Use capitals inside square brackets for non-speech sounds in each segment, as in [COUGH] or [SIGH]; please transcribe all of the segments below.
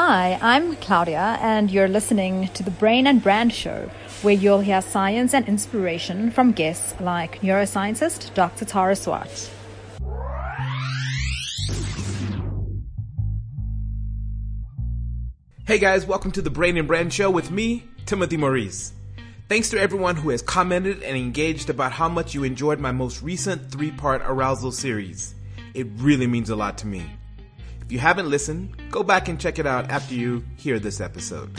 Hi, I'm Claudia, and you're listening to the Brain and Brand Show, where you'll hear science and inspiration from guests like neuroscientist Dr. Tara Swart. Hey guys, welcome to the Brain and Brand Show with me, Timothy Maurice. Thanks to everyone who has commented and engaged about how much you enjoyed my most recent three part arousal series. It really means a lot to me. If you haven't listened, go back and check it out after you hear this episode.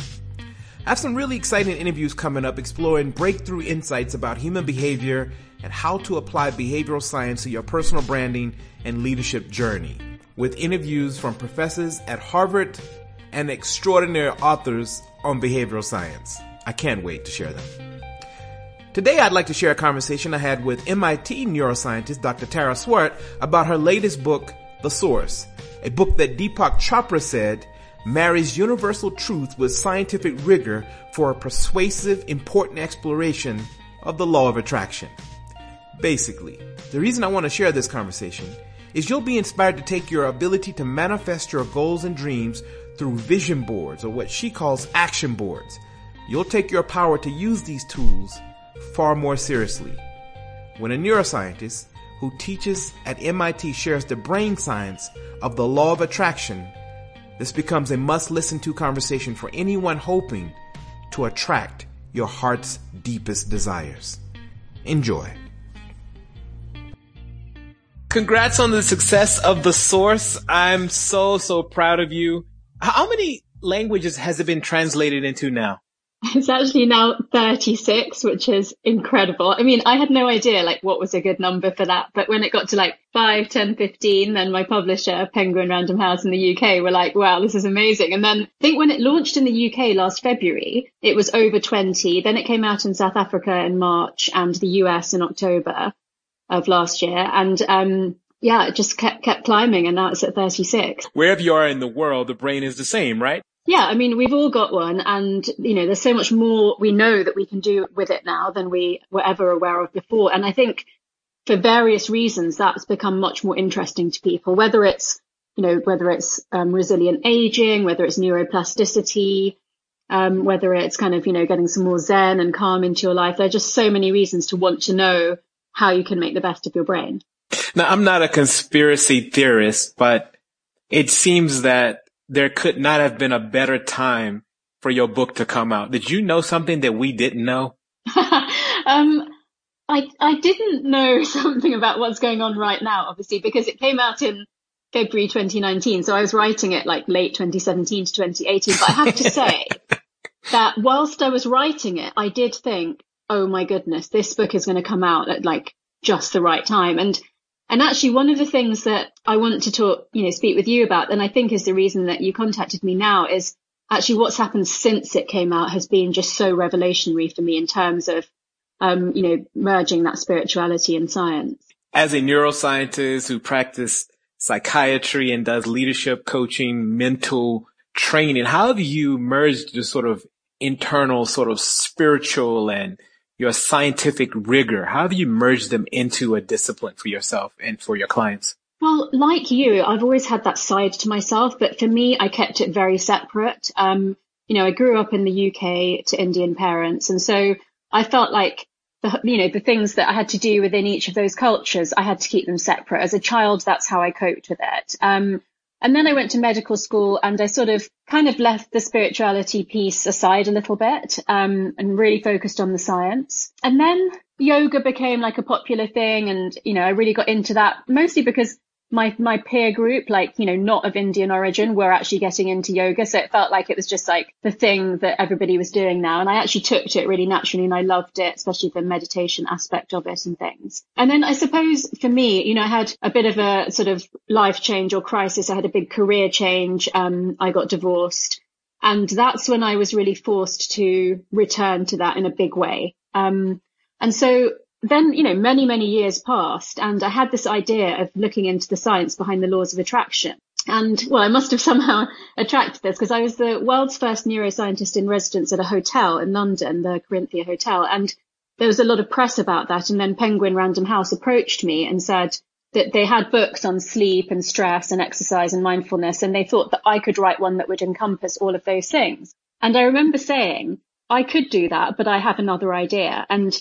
I have some really exciting interviews coming up exploring breakthrough insights about human behavior and how to apply behavioral science to your personal branding and leadership journey. With interviews from professors at Harvard and extraordinary authors on behavioral science. I can't wait to share them. Today I'd like to share a conversation I had with MIT neuroscientist Dr. Tara Swart about her latest book, The Source, a book that Deepak Chopra said marries universal truth with scientific rigor for a persuasive, important exploration of the law of attraction. Basically, the reason I want to share this conversation is you'll be inspired to take your ability to manifest your goals and dreams through vision boards or what she calls action boards. You'll take your power to use these tools far more seriously. When a neuroscientist who teaches at MIT shares the brain science of the law of attraction, this becomes a must listen to conversation for anyone hoping to attract your heart's deepest desires. Enjoy. Congrats on the success of The Source. I'm so, so proud of you. How many languages has it been translated into now? [LAUGHS] It's actually now 36, which is incredible. I mean, I had no idea like what was a good number for that, but when it got to like 5, 10, 15, then my publisher, Penguin Random House in the UK were like, wow, this is amazing. And then I think when it launched in the UK last February, it was over 20. Then it came out in South Africa in March and the US in October of last year. And, um, yeah, it just kept, kept climbing and now it's at 36. Wherever you are in the world, the brain is the same, right? Yeah, I mean, we've all got one and, you know, there's so much more we know that we can do with it now than we were ever aware of before. And I think for various reasons, that's become much more interesting to people, whether it's, you know, whether it's um, resilient aging, whether it's neuroplasticity, um, whether it's kind of, you know, getting some more zen and calm into your life. There are just so many reasons to want to know how you can make the best of your brain. Now, I'm not a conspiracy theorist, but it seems that there could not have been a better time for your book to come out. Did you know something that we didn't know? [LAUGHS] um, I I didn't know [LAUGHS] something about what's going on right now, obviously, because it came out in February 2019. So I was writing it like late 2017 to 2018. But I have to say [LAUGHS] that whilst I was writing it, I did think, oh my goodness, this book is going to come out at like just the right time. And and actually, one of the things that I want to talk, you know, speak with you about, and I think is the reason that you contacted me now is actually what's happened since it came out has been just so revelationary for me in terms of, um, you know, merging that spirituality and science. As a neuroscientist who practiced psychiatry and does leadership coaching, mental training, how have you merged the sort of internal sort of spiritual and your scientific rigor? How have you merged them into a discipline for yourself and for your clients? Well, like you, I've always had that side to myself, but for me, I kept it very separate. Um, you know, I grew up in the UK to Indian parents. And so I felt like the, you know, the things that I had to do within each of those cultures, I had to keep them separate. As a child, that's how I coped with it. Um, and then I went to medical school and I sort of kind of left the spirituality piece aside a little bit, um, and really focused on the science. And then yoga became like a popular thing. And, you know, I really got into that mostly because my my peer group, like you know, not of Indian origin, were actually getting into yoga. So it felt like it was just like the thing that everybody was doing now. And I actually took to it really naturally, and I loved it, especially the meditation aspect of it and things. And then I suppose for me, you know, I had a bit of a sort of life change or crisis. I had a big career change. Um, I got divorced. And that's when I was really forced to return to that in a big way. Um, and so then, you know, many, many years passed and I had this idea of looking into the science behind the laws of attraction. And well, I must have [LAUGHS] somehow attracted this because I was the world's first neuroscientist in residence at a hotel in London, the Corinthia Hotel. And there was a lot of press about that. And then Penguin Random House approached me and said, that they had books on sleep and stress and exercise and mindfulness. And they thought that I could write one that would encompass all of those things. And I remember saying, I could do that, but I have another idea. And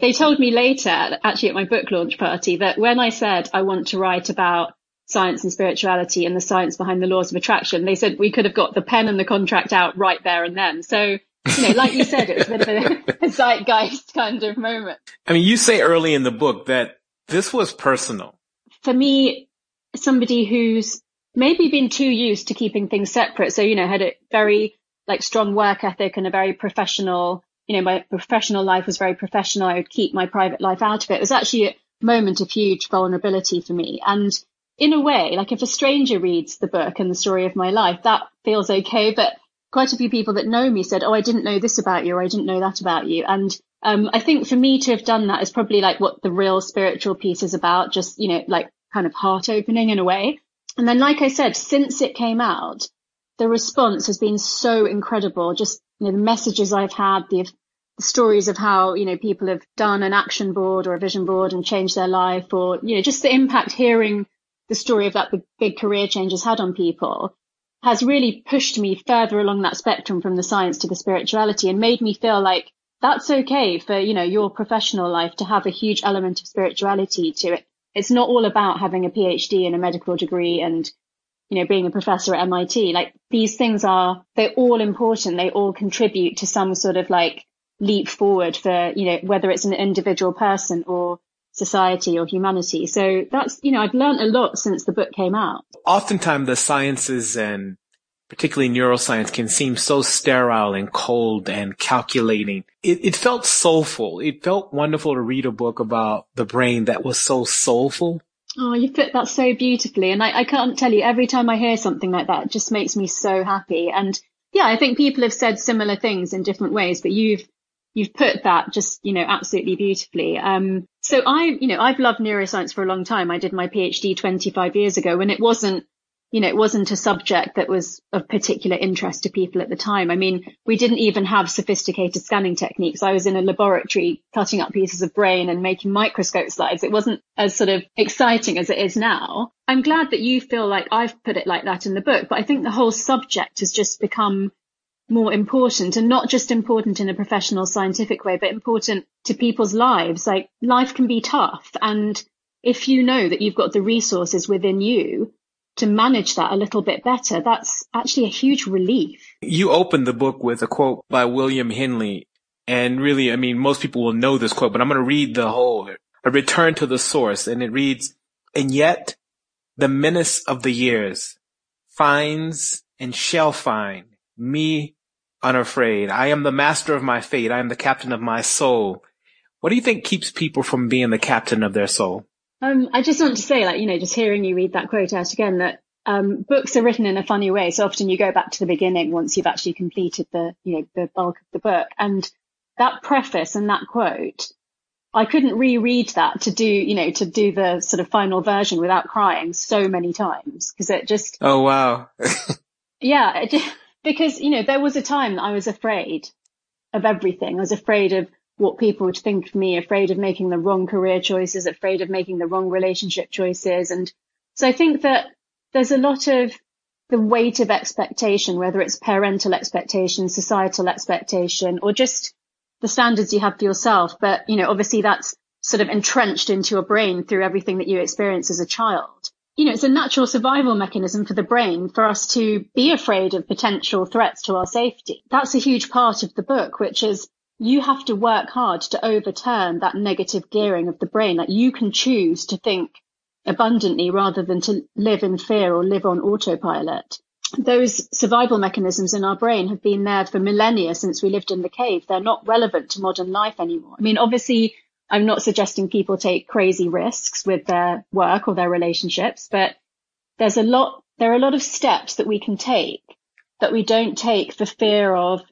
they told me later, actually at my book launch party, that when I said I want to write about science and spirituality and the science behind the laws of attraction, they said we could have got the pen and the contract out right there and then. So, you know, like you said, it was a bit of a, [LAUGHS] a zeitgeist kind of moment. I mean, you say early in the book that this was personal. For me, somebody who's maybe been too used to keeping things separate. So, you know, had a very like strong work ethic and a very professional, you know, my professional life was very professional. I would keep my private life out of it. It was actually a moment of huge vulnerability for me. And in a way, like if a stranger reads the book and the story of my life, that feels okay. But quite a few people that know me said, Oh, I didn't know this about you, or I didn't know that about you. And um, I think for me to have done that is probably like what the real spiritual piece is about, just, you know, like kind of heart opening in a way. And then, like I said, since it came out, the response has been so incredible. Just, know, the messages I've had, the, the stories of how, you know, people have done an action board or a vision board and changed their life or, you know, just the impact hearing the story of that big, big career change has had on people has really pushed me further along that spectrum from the science to the spirituality and made me feel like that's okay for, you know, your professional life to have a huge element of spirituality to it. It's not all about having a PhD and a medical degree and you know, being a professor at MIT, like these things are, they're all important. They all contribute to some sort of like leap forward for, you know, whether it's an individual person or society or humanity. So that's, you know, I've learned a lot since the book came out. Oftentimes the sciences and particularly neuroscience can seem so sterile and cold and calculating. It, it felt soulful. It felt wonderful to read a book about the brain that was so soulful Oh, you put that so beautifully. And I, I can't tell you, every time I hear something like that, it just makes me so happy. And yeah, I think people have said similar things in different ways, but you've, you've put that just, you know, absolutely beautifully. Um, so I, you know, I've loved neuroscience for a long time. I did my PhD 25 years ago when it wasn't you know, it wasn't a subject that was of particular interest to people at the time. I mean, we didn't even have sophisticated scanning techniques. I was in a laboratory cutting up pieces of brain and making microscope slides. It wasn't as sort of exciting as it is now. I'm glad that you feel like I've put it like that in the book, but I think the whole subject has just become more important and not just important in a professional scientific way, but important to people's lives. Like life can be tough. And if you know that you've got the resources within you to manage that a little bit better, that's actually a huge relief. You opened the book with a quote by William Henley. And really, I mean, most people will know this quote, but I'm going to read the whole, a return to the source. And it reads, and yet the menace of the years finds and shall find me unafraid. I am the master of my fate. I am the captain of my soul. What do you think keeps people from being the captain of their soul? Um, I just want to say, like, you know, just hearing you read that quote out again, that um, books are written in a funny way. So often you go back to the beginning once you've actually completed the, you know, the bulk of the book. And that preface and that quote, I couldn't reread that to do, you know, to do the sort of final version without crying so many times because it just. Oh, wow. [LAUGHS] yeah. Just, because, you know, there was a time that I was afraid of everything. I was afraid of what people would think of me, afraid of making the wrong career choices, afraid of making the wrong relationship choices. And so I think that there's a lot of the weight of expectation, whether it's parental expectation, societal expectation, or just the standards you have for yourself. But, you know, obviously that's sort of entrenched into your brain through everything that you experience as a child. You know, it's a natural survival mechanism for the brain for us to be afraid of potential threats to our safety. That's a huge part of the book, which is you have to work hard to overturn that negative gearing of the brain. Like you can choose to think abundantly rather than to live in fear or live on autopilot. Those survival mechanisms in our brain have been there for millennia since we lived in the cave. They're not relevant to modern life anymore. I mean, obviously, I'm not suggesting people take crazy risks with their work or their relationships, but there's a lot, there are a lot of steps that we can take that we don't take for fear of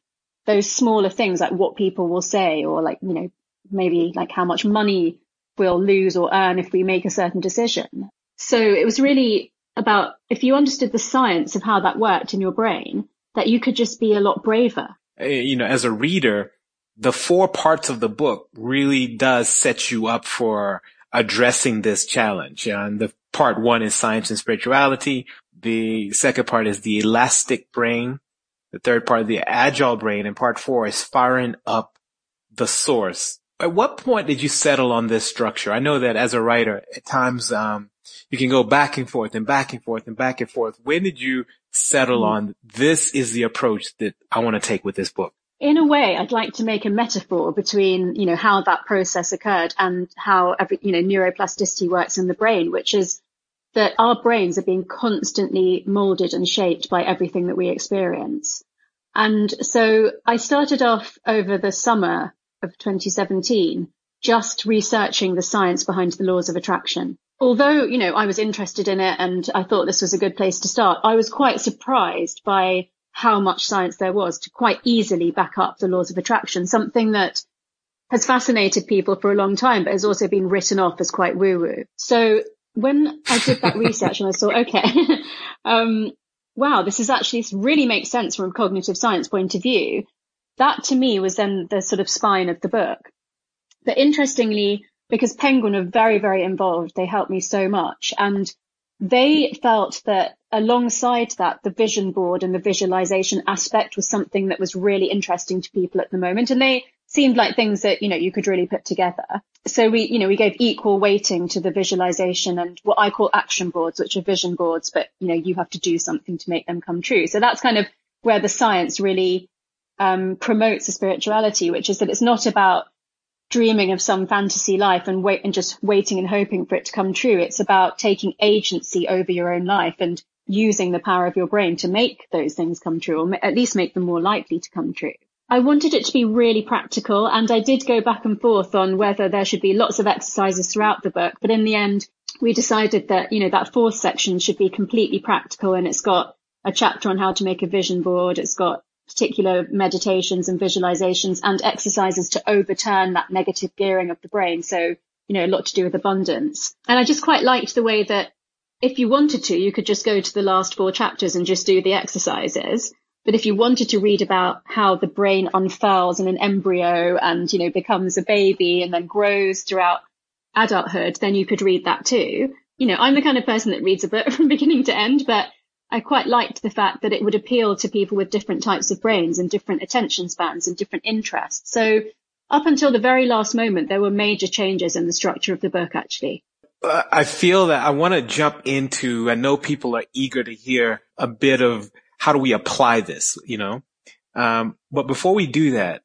those smaller things like what people will say or like, you know, maybe like how much money we'll lose or earn if we make a certain decision. So it was really about if you understood the science of how that worked in your brain, that you could just be a lot braver. Uh, you know, as a reader, the four parts of the book really does set you up for addressing this challenge. And the part one is science and spirituality. The second part is the elastic brain. The third part, of the agile brain. And part four is firing up the source. At what point did you settle on this structure? I know that as a writer, at times, um, you can go back and forth and back and forth and back and forth. When did you settle on this is the approach that I want to take with this book? in a way, I'd like to make a metaphor between, you know, how that process occurred and how every, you know, neuroplasticity works in the brain, which is that our brains are being constantly molded and shaped by everything that we experience. And so I started off over the summer of 2017, just researching the science behind the laws of attraction. Although, you know, I was interested in it and I thought this was a good place to start, I was quite surprised by how much science there was to quite easily back up the laws of attraction, something that has fascinated people for a long time, but has also been written off as quite woo woo. So when I did that research and I thought, okay, [LAUGHS] um, wow, this is actually, this really makes sense from a cognitive science point of view. That to me was then the sort of spine of the book. But interestingly, because Penguin are very, very involved, they helped me so much. And they felt that alongside that, the vision board and the visualization aspect was something that was really interesting to people at the moment. And they seemed like things that, you know, you could really put together. So we, you know, we gave equal weighting to the visualization and what I call action boards, which are vision boards, but, you know, you have to do something to make them come true. So that's kind of where the science really um, promotes the spirituality, which is that it's not about dreaming of some fantasy life and wait and just waiting and hoping for it to come true. It's about taking agency over your own life and using the power of your brain to make those things come true or at least make them more likely to come true. I wanted it to be really practical and I did go back and forth on whether there should be lots of exercises throughout the book. But in the end, we decided that, you know, that fourth section should be completely practical and it's got a chapter on how to make a vision board. It's got particular meditations and visualizations and exercises to overturn that negative gearing of the brain. So, you know, a lot to do with abundance. And I just quite liked the way that if you wanted to, you could just go to the last four chapters and just do the exercises. But if you wanted to read about how the brain unfurls in an embryo and, you know, becomes a baby and then grows throughout adulthood, then you could read that too. You know, I'm the kind of person that reads a book [LAUGHS] from beginning to end, but I quite liked the fact that it would appeal to people with different types of brains and different attention spans and different interests. So up until the very last moment, there were major changes in the structure of the book, actually. Uh, I feel that I want to jump into, I know people are eager to hear a bit of how do we apply this, you know? Um, but before we do that,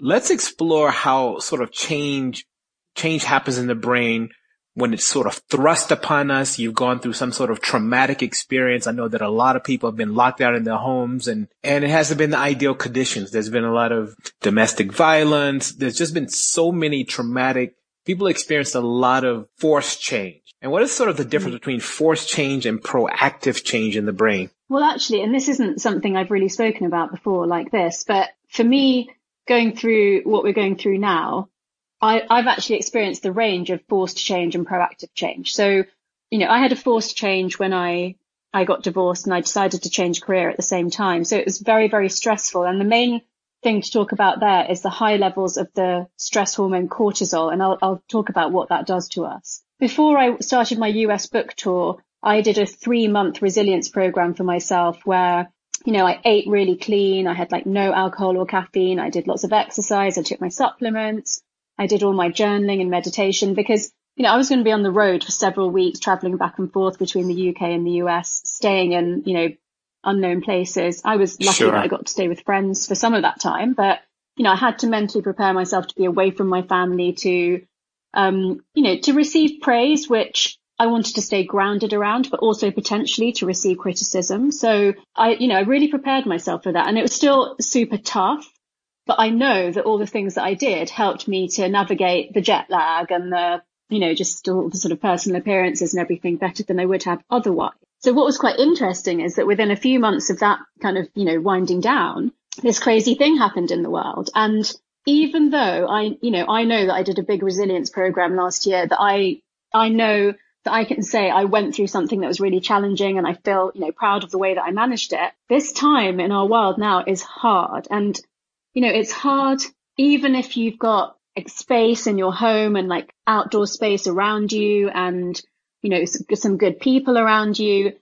let's explore how sort of change, change happens in the brain when it's sort of thrust upon us, you've gone through some sort of traumatic experience. I know that a lot of people have been locked out in their homes and, and it hasn't been the ideal conditions. There's been a lot of domestic violence. There's just been so many traumatic, people experienced a lot of forced change. And what is sort of the difference between forced change and proactive change in the brain? Well, actually, and this isn't something I've really spoken about before like this, but for me, going through what we're going through now, I, I've actually experienced the range of forced change and proactive change. So, you know, I had a forced change when I, I got divorced and I decided to change career at the same time. So it was very, very stressful. And the main thing to talk about there is the high levels of the stress hormone cortisol. And I'll, I'll talk about what that does to us. Before I started my US book tour, I did a three month resilience program for myself where you know, I ate really clean. I had like no alcohol or caffeine. I did lots of exercise. I took my supplements. I did all my journaling and meditation because, you know, I was going to be on the road for several weeks, traveling back and forth between the UK and the US, staying in, you know, unknown places. I was lucky sure. that I got to stay with friends for some of that time, but, you know, I had to mentally prepare myself to be away from my family to, um, you know, to receive praise, which I wanted to stay grounded around, but also potentially to receive criticism. So I, you know, I really prepared myself for that and it was still super tough. But I know that all the things that I did helped me to navigate the jet lag and the, you know, just all the sort of personal appearances and everything better than I would have otherwise. So what was quite interesting is that within a few months of that kind of, you know, winding down, this crazy thing happened in the world. And even though I, you know, I know that I did a big resilience program last year that I, I know that I can say I went through something that was really challenging and I feel, you know, proud of the way that I managed it. This time in our world now is hard. And you know, it's hard even if you've got space in your home and like outdoor space around you and, you know, some good people around you.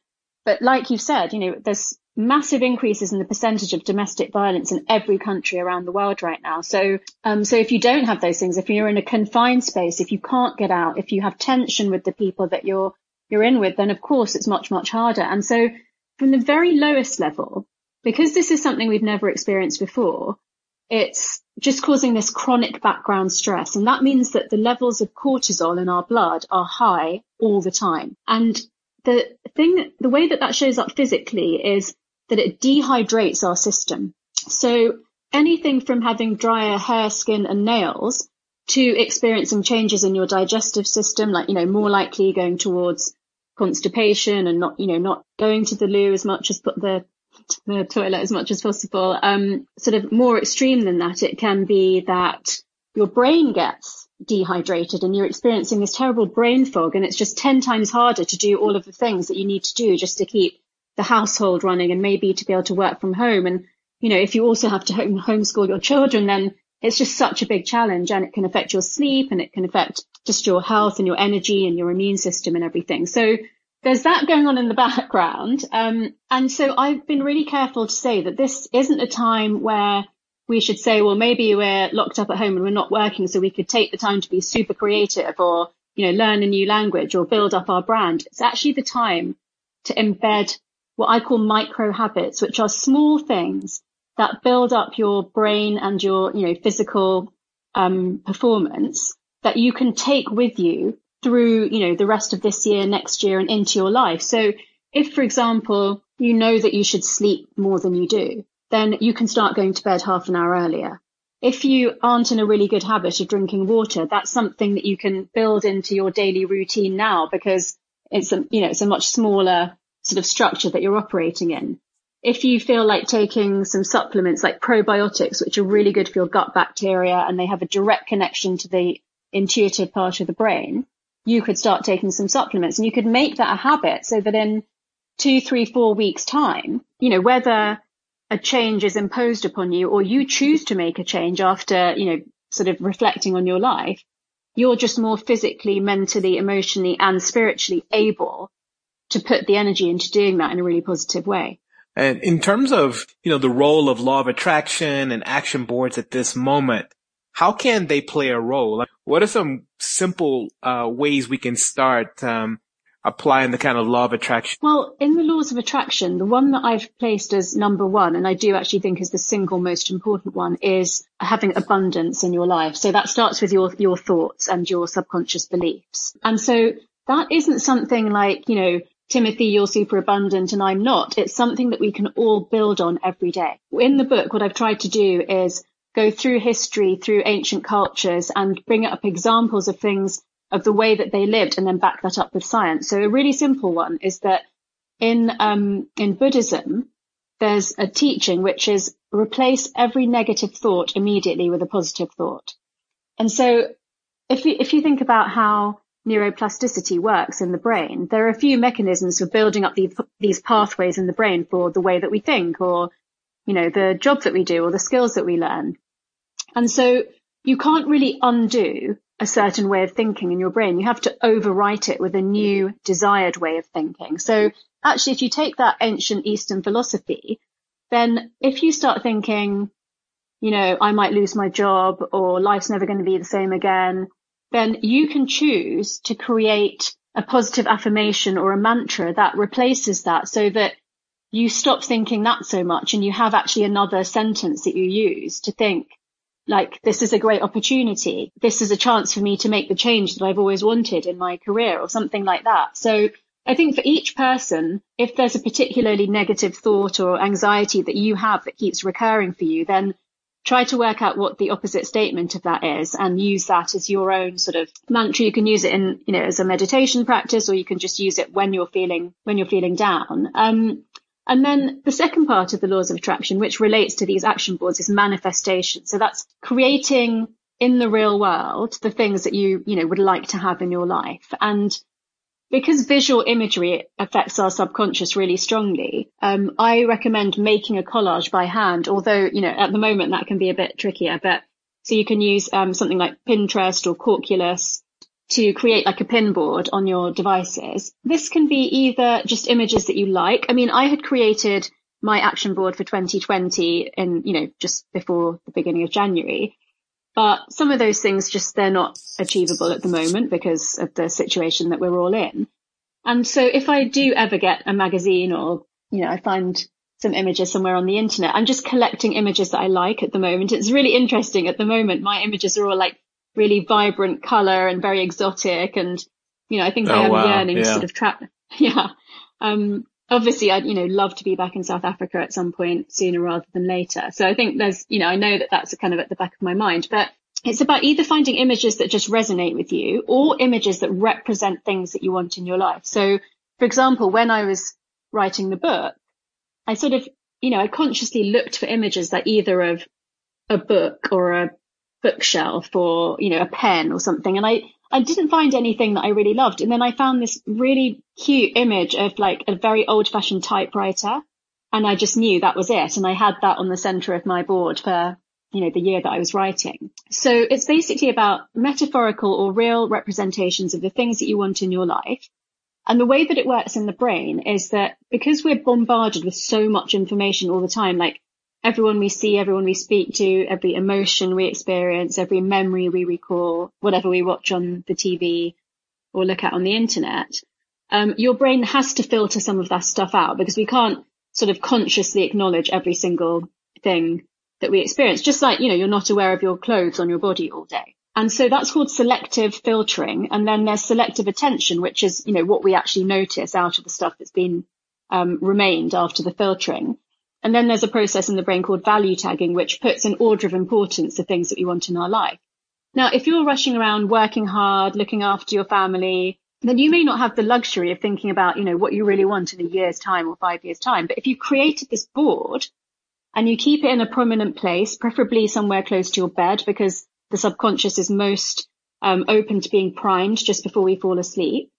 But like you've said, you know, there's massive increases in the percentage of domestic violence in every country around the world right now. So, um, so if you don't have those things, if you're in a confined space, if you can't get out, if you have tension with the people that you're, you're in with, then of course it's much, much harder. And so from the very lowest level, because this is something we've never experienced before, it's just causing this chronic background stress. And that means that the levels of cortisol in our blood are high all the time. And the thing, the way that that shows up physically is that it dehydrates our system. So anything from having drier hair, skin and nails to experiencing changes in your digestive system, like, you know, more likely going towards constipation and not, you know, not going to the loo as much as put the the toilet as much as possible. Um, sort of more extreme than that, it can be that your brain gets dehydrated and you're experiencing this terrible brain fog and it's just 10 times harder to do all of the things that you need to do just to keep the household running and maybe to be able to work from home. And, you know, if you also have to home, homeschool your children, then it's just such a big challenge and it can affect your sleep and it can affect just your health and your energy and your immune system and everything. So there's that going on in the [LAUGHS] background. Um, and so I've been really careful to say that this isn't a time where we should say, well, maybe we're locked up at home and we're not working, so we could take the time to be super creative or, you know, learn a new language or build up our brand. It's actually the time to embed what I call micro habits, which are small things that build up your brain and your, you know, physical um, performance that you can take with you through, you know, the rest of this year, next year and into your life. So if, for example, you know that you should sleep more than you do, then you can start going to bed half an hour earlier. If you aren't in a really good habit of drinking water, that's something that you can build into your daily routine now because it's a, you know, it's a much smaller sort of structure that you're operating in. If you feel like taking some supplements like probiotics, which are really good for your gut bacteria and they have a direct connection to the intuitive part of the brain, you could start taking some supplements and you could make that a habit so that in two, three, four weeks time, you know, whether a change is imposed upon you or you choose to make a change after, you know, sort of reflecting on your life, you're just more physically, mentally, emotionally and spiritually able to put the energy into doing that in a really positive way. And in terms of, you know, the role of law of attraction and action boards at this moment, how can they play a role? Like, what are some simple uh, ways we can start um, applying the kind of law of attraction? Well, in the laws of attraction, the one that I've placed as number one, and I do actually think is the single most important one, is having abundance in your life. So that starts with your your thoughts and your subconscious beliefs. And so that isn't something like, you know, Timothy, you're super abundant and I'm not. It's something that we can all build on every day. In the book, what I've tried to do is go through history, through ancient cultures and bring up examples of things of the way that they lived and then back that up with science. So a really simple one is that in, um, in Buddhism, there's a teaching which is replace every negative thought immediately with a positive thought. And so if you, if you think about how neuroplasticity works in the brain, there are a few mechanisms for building up these, these pathways in the brain for the way that we think or, you know, the job that we do or the skills that we learn. And so you can't really undo a certain way of thinking in your brain. You have to overwrite it with a new desired way of thinking. So actually, if you take that ancient Eastern philosophy, then if you start thinking, you know, I might lose my job or life's never going to be the same again, then you can choose to create a positive affirmation or a mantra that replaces that so that you stop thinking that so much and you have actually another sentence that you use to think like, this is a great opportunity. This is a chance for me to make the change that I've always wanted in my career or something like that. So I think for each person, if there's a particularly negative thought or anxiety that you have that keeps recurring for you, then try to work out what the opposite statement of that is and use that as your own sort of mantra. You can use it in, you know, as a meditation practice, or you can just use it when you're feeling, when you're feeling down. Um, and then the second part of the laws of attraction, which relates to these action boards is manifestation. So that's creating in the real world the things that you, you know, would like to have in your life. And because visual imagery affects our subconscious really strongly, um, I recommend making a collage by hand, although, you know, at the moment that can be a bit trickier, but So you can use um, something like Pinterest or Quarkulus to create like a pin board on your devices. This can be either just images that you like. I mean, I had created my action board for 2020 in, you know, just before the beginning of January. But some of those things just, they're not achievable at the moment because of the situation that we're all in. And so if I do ever get a magazine or, you know, I find some images somewhere on the internet, I'm just collecting images that I like at the moment. It's really interesting at the moment. My images are all like really vibrant color and very exotic. And, you know, I think oh, I am wow. yearning yeah. to sort of trap. [LAUGHS] Yeah. Um, obviously I'd, you know, love to be back in South Africa at some point sooner rather than later. So I think there's, you know, I know that that's kind of at the back of my mind, but it's about either finding images that just resonate with you or images that represent things that you want in your life. So for example, when I was writing the book, I sort of, you know, I consciously looked for images that either of a book or a bookshelf or, you know, a pen or something. And I, I didn't find anything that I really loved. And then I found this really cute image of like a very old fashioned typewriter. And I just knew that was it. And I had that on the center of my board for, you know, the year that I was writing. So it's basically about metaphorical or real representations of the things that you want in your life. And the way that it works in the brain is that because we're bombarded with so much information all the time, like everyone we see, everyone we speak to, every emotion we experience, every memory we recall, whatever we watch on the TV or look at on the internet, um, your brain has to filter some of that stuff out because we can't sort of consciously acknowledge every single thing that we experience. Just like, you know, you're not aware of your clothes on your body all day. And so that's called selective filtering. And then there's selective attention, which is, you know, what we actually notice out of the stuff that's been um, remained after the filtering. And then there's a process in the brain called value tagging, which puts an order of importance to things that we want in our life. Now, if you're rushing around working hard, looking after your family, then you may not have the luxury of thinking about, you know, what you really want in a year's time or five years time. But if you've created this board and you keep it in a prominent place, preferably somewhere close to your bed, because the subconscious is most um, open to being primed just before we fall asleep,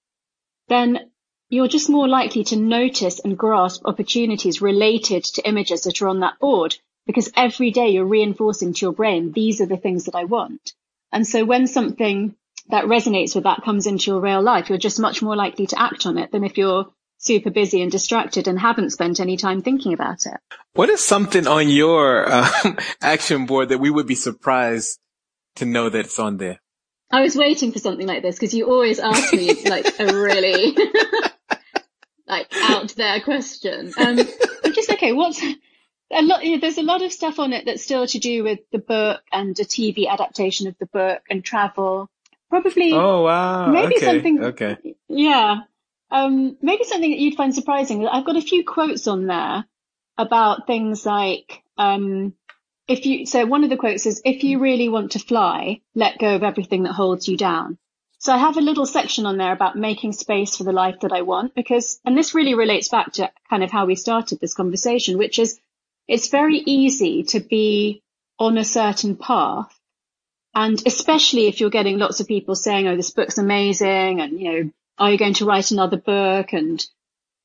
then you're just more likely to notice and grasp opportunities related to images that are on that board because every day you're reinforcing to your brain, these are the things that I want. And so when something that resonates with that comes into your real life, you're just much more likely to act on it than if you're super busy and distracted and haven't spent any time thinking about it. What is something on your um, action board that we would be surprised to know that it's on there? I was waiting for something like this because you always ask me like a really [LAUGHS] [LAUGHS] like out there question. Um, I'm just okay. What's a lot? You know, there's a lot of stuff on it that's still to do with the book and a TV adaptation of the book and travel. Probably. Oh wow. Maybe okay. something. Okay. Yeah. Um, maybe something that you'd find surprising. I've got a few quotes on there about things like, um, if you, so one of the quotes is, if you really want to fly, let go of everything that holds you down. So I have a little section on there about making space for the life that I want because, and this really relates back to kind of how we started this conversation, which is it's very easy to be on a certain path. And especially if you're getting lots of people saying, Oh, this book's amazing. And, you know, are you going to write another book? And,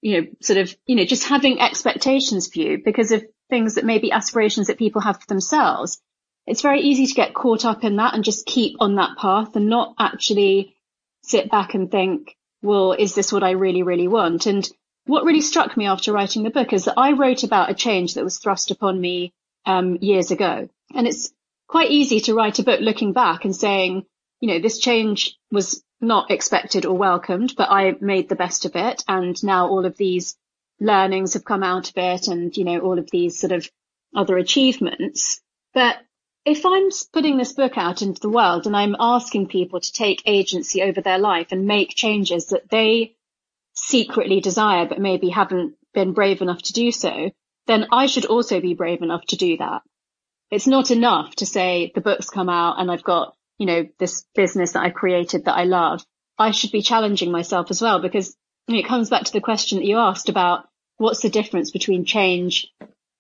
you know, sort of, you know, just having expectations for you because of things that may be aspirations that people have for themselves it's very easy to get caught up in that and just keep on that path and not actually sit back and think, well, is this what I really, really want? And what really struck me after writing the book is that I wrote about a change that was thrust upon me um, years ago. And it's quite easy to write a book looking back and saying, you know, this change was not expected or welcomed, but I made the best of it. And now all of these learnings have come out of it and, you know, all of these sort of other achievements. But if I'm putting this book out into the world and I'm asking people to take agency over their life and make changes that they secretly desire, but maybe haven't been brave enough to do so, then I should also be brave enough to do that. It's not enough to say the book's come out and I've got, you know, this business that I created that I love. I should be challenging myself as well because it comes back to the question that you asked about what's the difference between change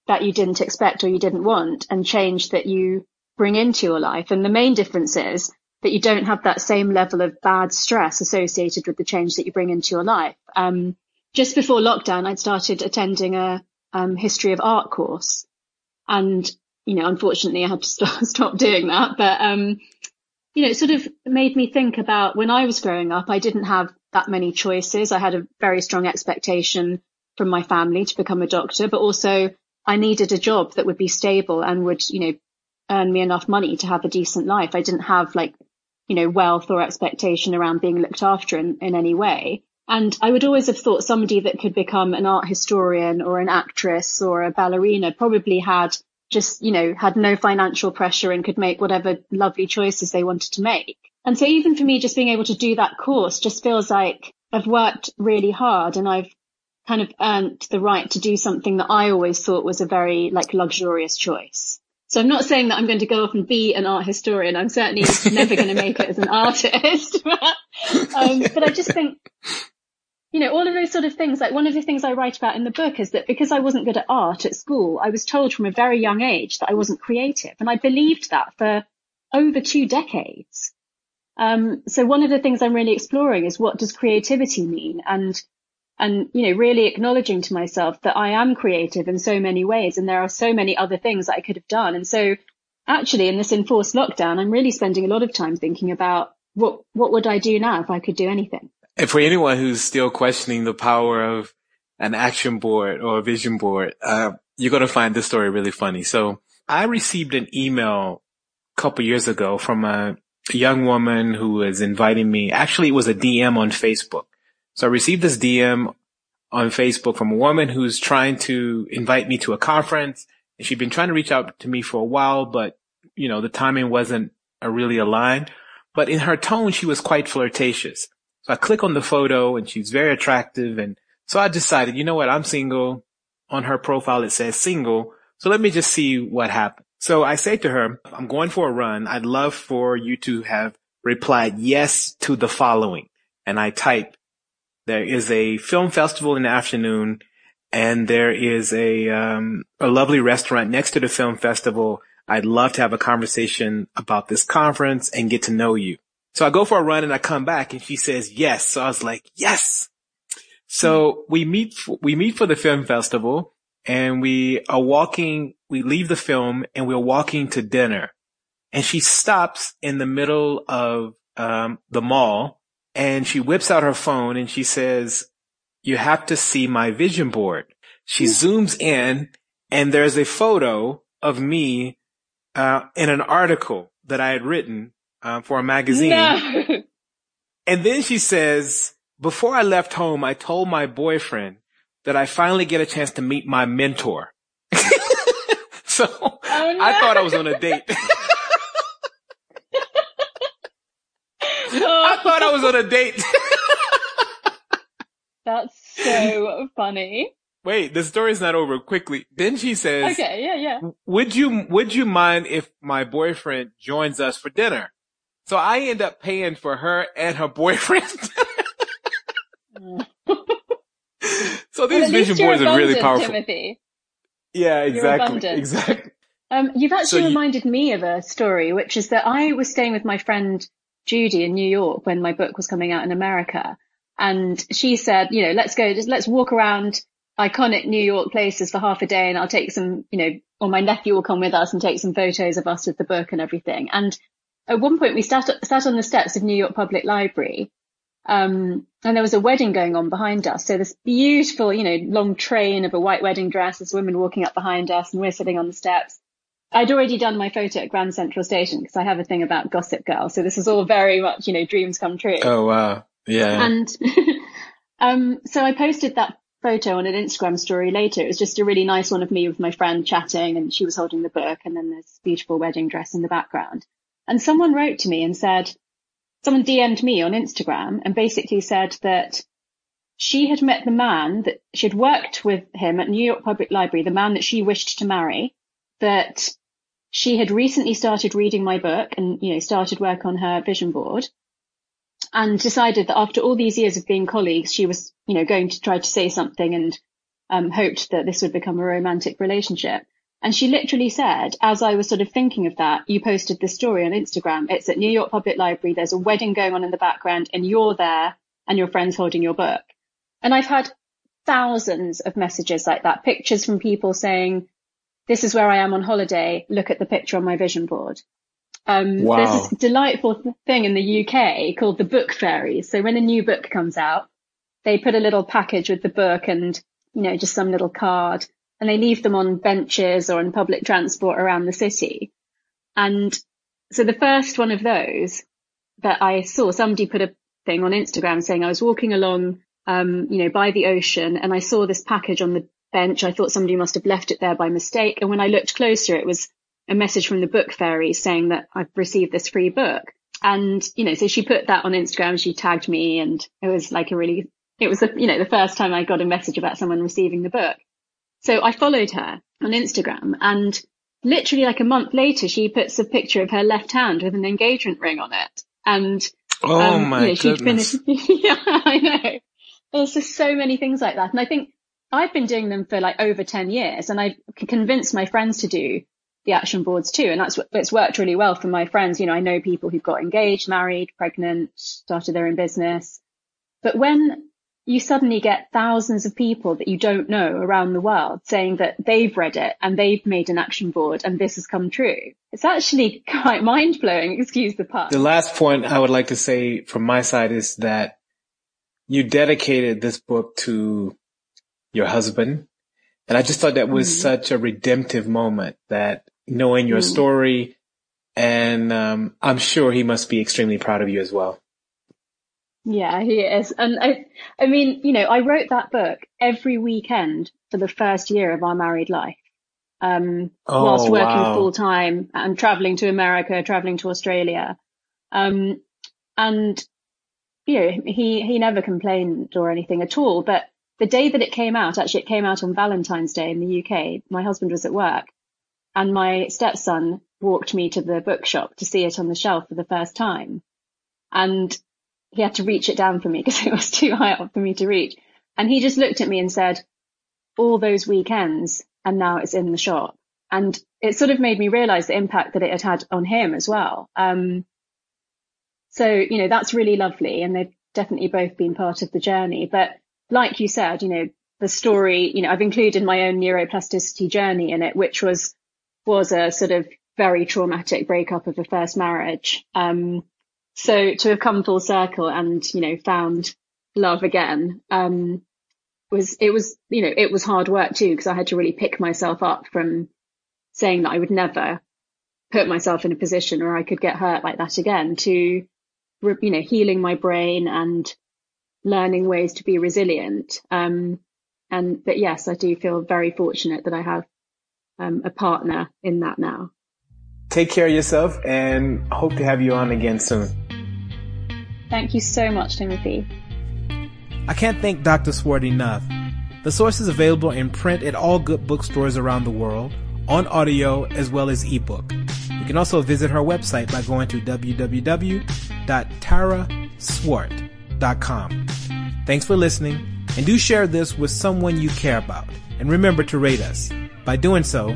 that you didn't expect or you didn't want and change that you bring into your life. And the main difference is that you don't have that same level of bad stress associated with the change that you bring into your life. Um, just before lockdown, I'd started attending a um, history of art course. And you know, unfortunately I had to [LAUGHS] stop, stop doing that. But, um, you know, it sort of made me think about when I was growing up, I didn't have that many choices. I had a very strong expectation from my family to become a doctor, but also I needed a job that would be stable and would, you know, earn me enough money to have a decent life. I didn't have like, you know, wealth or expectation around being looked after in, in any way. And I would always have thought somebody that could become an art historian or an actress or a ballerina probably had just, you know, had no financial pressure and could make whatever lovely choices they wanted to make. And so even for me, just being able to do that course just feels like I've worked really hard and I've kind of earned the right to do something that I always thought was a very like luxurious choice. So I'm not saying that I'm going to go off and be an art historian. I'm certainly [LAUGHS] never going to make it as an artist. [LAUGHS] um, but I just think you know, all of those sort of things, like one of the things I write about in the book is that because I wasn't good at art at school, I was told from a very young age that I wasn't creative. And I believed that for over two decades. Um, so one of the things I'm really exploring is what does creativity mean? And, and, you know, really acknowledging to myself that I am creative in so many ways and there are so many other things that I could have done. And so actually in this enforced lockdown, I'm really spending a lot of time thinking about what, what would I do now if I could do anything? And for anyone who's still questioning the power of an action board or a vision board, uh, you're going to find this story really funny. So I received an email a couple years ago from a, a young woman who was inviting me. Actually, it was a DM on Facebook. So I received this DM on Facebook from a woman who's trying to invite me to a conference. And she'd been trying to reach out to me for a while, but you know, the timing wasn't uh, really aligned. But in her tone, she was quite flirtatious. So I click on the photo and she's very attractive. And so I decided, you know what? I'm single. On her profile, it says single. So let me just see what happens. So I say to her, I'm going for a run. I'd love for you to have replied yes to the following. And I type, there is a film festival in the afternoon and there is a, um, a lovely restaurant next to the film festival. I'd love to have a conversation about this conference and get to know you. So I go for a run and I come back and she says yes. So I was like, yes. So we meet, we meet for the film festival and we are walking, we leave the film and we're walking to dinner and she stops in the middle of, um, the mall and she whips out her phone and she says, you have to see my vision board. She zooms in and there's a photo of me, uh, in an article that I had written um, for a magazine. No. And then she says, before I left home, I told my boyfriend that I finally get a chance to meet my mentor. [LAUGHS] so oh, no. I thought I was on a date. [LAUGHS] I thought I was on a date. [LAUGHS] That's so funny. Wait, the story's not over. Quickly. Then she says, "Okay, yeah, yeah. Would you would you mind if my boyfriend joins us for dinner?" So I end up paying for her and her boyfriend. [LAUGHS] so these vision boards are really powerful. Timothy. Yeah, exactly. Exactly. Um, you've actually so reminded you... me of a story, which is that I was staying with my friend Judy in New York when my book was coming out in America. And she said, you know, let's go, just let's walk around iconic New York places for half a day and I'll take some, you know, or my nephew will come with us and take some photos of us with the book and everything. And at one point we sat, sat on the steps of New York Public Library. Um, and there was a wedding going on behind us. So this beautiful, you know, long train of a white wedding dress, this woman walking up behind us and we're sitting on the steps. I'd already done my photo at Grand Central Station because I have a thing about Gossip Girl. So this is all very much, you know, dreams come true. Oh, wow. Yeah. And, [LAUGHS] um, so I posted that photo on an Instagram story later. It was just a really nice one of me with my friend chatting and she was holding the book and then this beautiful wedding dress in the background. And someone wrote to me and said, someone DM'd me on Instagram and basically said that she had met the man that she had worked with him at New York Public Library, the man that she wished to marry, that she had recently started reading my book and, you know, started work on her vision board and decided that after all these years of being colleagues, she was, you know, going to try to say something and um, hoped that this would become a romantic relationship. And she literally said, as I was sort of thinking of that, you posted this story on Instagram. It's at New York Public Library. There's a wedding going on in the background and you're there and your friend's holding your book. And I've had thousands of messages like that, pictures from people saying, this is where I am on holiday. Look at the picture on my vision board. Um, wow. There's this delightful thing in the UK called the book fairies. So when a new book comes out, they put a little package with the book and, you know, just some little card and they leave them on benches or in public transport around the city. And so the first one of those that I saw, somebody put a thing on Instagram saying I was walking along, um, you know, by the ocean and I saw this package on the bench. I thought somebody must have left it there by mistake. And when I looked closer, it was a message from the book fairy saying that I've received this free book. And, you know, so she put that on Instagram. She tagged me and it was like a really, it was, the, you know, the first time I got a message about someone receiving the book. So I followed her on Instagram and literally like a month later, she puts a picture of her left hand with an engagement ring on it. And, oh um, my you know, goodness. Finished, [LAUGHS] yeah, I know. There's just so many things like that. And I think I've been doing them for like over 10 years and I've convinced my friends to do the action boards too. And that's, it's worked really well for my friends. You know, I know people who've got engaged, married, pregnant, started their own business. But when you suddenly get thousands of people that you don't know around the world saying that they've read it and they've made an action board and this has come true. It's actually [LAUGHS] quite mind blowing. Excuse the pun. The last point I would like to say from my side is that you dedicated this book to your husband. And I just thought that was mm. such a redemptive moment that knowing your mm. story and um, I'm sure he must be extremely proud of you as well. Yeah, he is. And I, I mean, you know, I wrote that book every weekend for the first year of our married life. Um, oh, whilst working wow. full time and traveling to America, traveling to Australia. Um, and, you know, he, he never complained or anything at all. But the day that it came out, actually it came out on Valentine's Day in the UK. My husband was at work and my stepson walked me to the bookshop to see it on the shelf for the first time. And he had to reach it down for me [LAUGHS] because it was too high up for me to reach. And he just looked at me and said, all those weekends and now it's in the shop. And it sort of made me realize the impact that it had had on him as well. Um, so, you know, that's really lovely. And they've definitely both been part of the journey. But like you said, you know, the story, you know, I've included my own neuroplasticity journey in it, which was, was a sort of very traumatic breakup of a first marriage. Um, so to have come full circle and, you know, found love again, um, was, it was, you know, it was hard work too, because I had to really pick myself up from saying that I would never put myself in a position where I could get hurt like that again to, you know, healing my brain and learning ways to be resilient. Um, and, but yes, I do feel very fortunate that I have, um, a partner in that now. Take care of yourself and hope to have you on again soon. Thank you so much, Timothy. I can't thank Dr. Swart enough. The source is available in print at all good bookstores around the world, on audio as well as ebook. You can also visit her website by going to www.taraswart.com. Thanks for listening, and do share this with someone you care about. And remember to rate us. By doing so,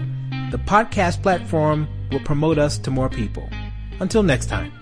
the podcast platform will promote us to more people. Until next time.